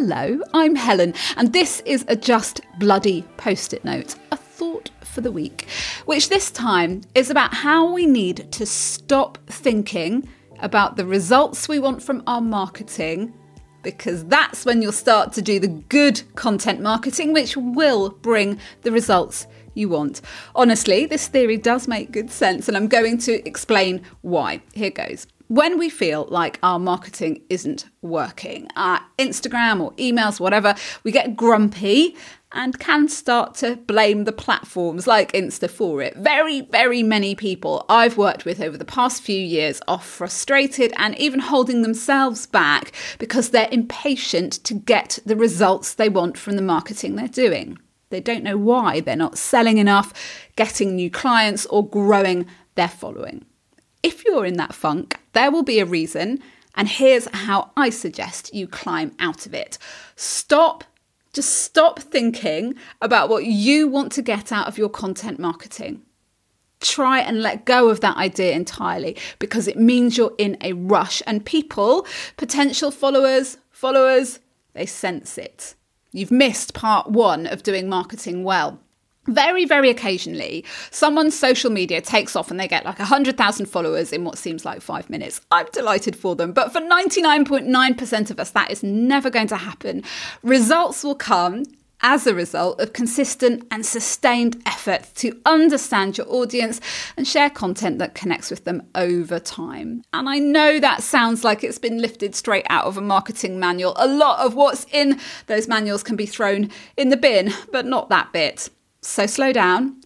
Hello, I'm Helen, and this is a just bloody post it note, a thought for the week, which this time is about how we need to stop thinking about the results we want from our marketing because that's when you'll start to do the good content marketing, which will bring the results you want. Honestly, this theory does make good sense, and I'm going to explain why. Here goes when we feel like our marketing isn't working, our Instagram or emails, whatever, we get grumpy and can start to blame the platforms like Insta for it. Very, very many people I've worked with over the past few years are frustrated and even holding themselves back because they're impatient to get the results they want from the marketing they're doing. They don't know why they're not selling enough, getting new clients, or growing their following. If you're in that funk, there will be a reason, and here's how I suggest you climb out of it. Stop, just stop thinking about what you want to get out of your content marketing. Try and let go of that idea entirely because it means you're in a rush, and people, potential followers, followers, they sense it. You've missed part one of doing marketing well very, very occasionally, someone's social media takes off and they get like 100,000 followers in what seems like five minutes. I'm delighted for them. But for 99.9% of us, that is never going to happen. Results will come as a result of consistent and sustained effort to understand your audience and share content that connects with them over time. And I know that sounds like it's been lifted straight out of a marketing manual. A lot of what's in those manuals can be thrown in the bin, but not that bit. So slow down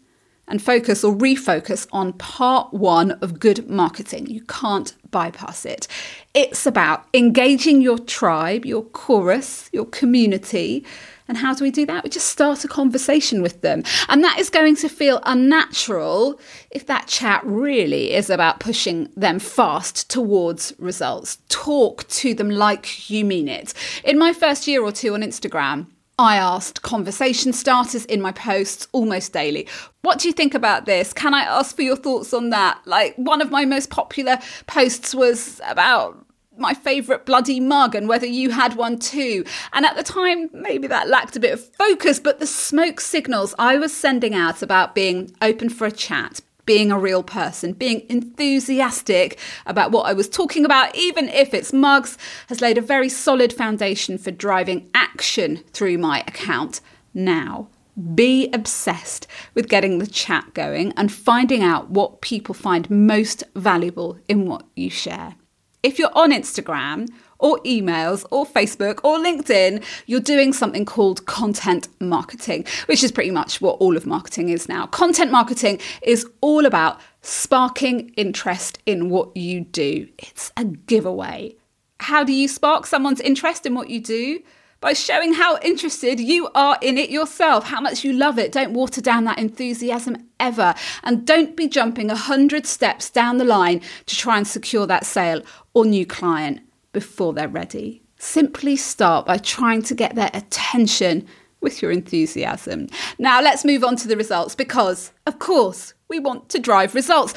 and focus or refocus on part one of good marketing. You can't bypass it. It's about engaging your tribe, your chorus, your community. And how do we do that? We just start a conversation with them. And that is going to feel unnatural if that chat really is about pushing them fast towards results. Talk to them like you mean it. In my first year or two on Instagram, I asked conversation starters in my posts almost daily. What do you think about this? Can I ask for your thoughts on that? Like, one of my most popular posts was about my favourite bloody mug and whether you had one too. And at the time, maybe that lacked a bit of focus, but the smoke signals I was sending out about being open for a chat, being a real person, being enthusiastic about what I was talking about, even if it's mugs, has laid a very solid foundation for driving action through my account now. Be obsessed with getting the chat going and finding out what people find most valuable in what you share. If you're on Instagram or emails or Facebook or LinkedIn, you're doing something called content marketing, which is pretty much what all of marketing is now. Content marketing is all about sparking interest in what you do, it's a giveaway. How do you spark someone's interest in what you do? By showing how interested you are in it yourself, how much you love it. Don't water down that enthusiasm ever. And don't be jumping a hundred steps down the line to try and secure that sale or new client before they're ready. Simply start by trying to get their attention with your enthusiasm. Now, let's move on to the results because, of course, we want to drive results,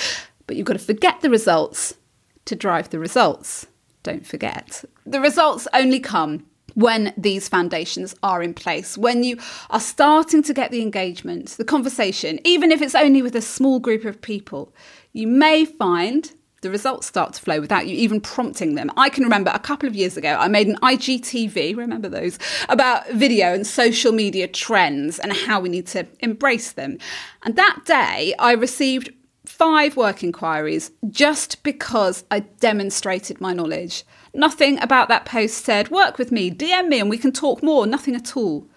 but you've got to forget the results to drive the results. Don't forget. The results only come when these foundations are in place, when you are starting to get the engagement, the conversation, even if it's only with a small group of people, you may find the results start to flow without you even prompting them. I can remember a couple of years ago, I made an IGTV, remember those, about video and social media trends and how we need to embrace them. And that day, I received five work inquiries just because I demonstrated my knowledge. Nothing about that post said, work with me, DM me, and we can talk more, nothing at all.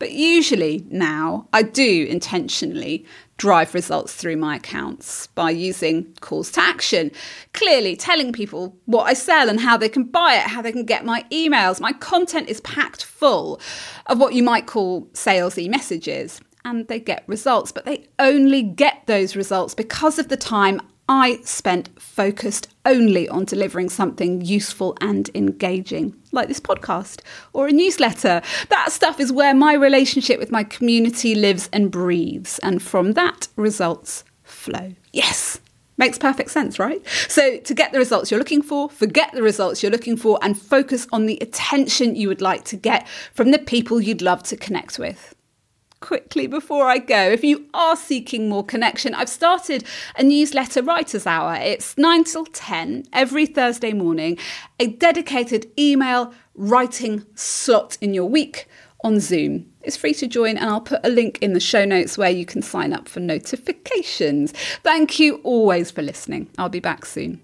But usually now, I do intentionally drive results through my accounts by using calls to action, clearly telling people what I sell and how they can buy it, how they can get my emails. My content is packed full of what you might call salesy messages. And they get results, but they only get those results because of the time I spent focused only on delivering something useful and engaging, like this podcast or a newsletter. That stuff is where my relationship with my community lives and breathes, and from that, results flow. Yes, Makes perfect sense, right? So, to get the results you're looking for, forget the results you're looking for and focus on the attention you would like to get from the people you'd love to connect with quickly before I go, if you are seeking more connection, I've started a newsletter writers hour. It's 9 till 10 every Thursday morning, a dedicated email writing slot in your week on Zoom. It's free to join, and I'll put a link in the show notes where you can sign up for notifications. Thank you always for listening. I'll be back soon.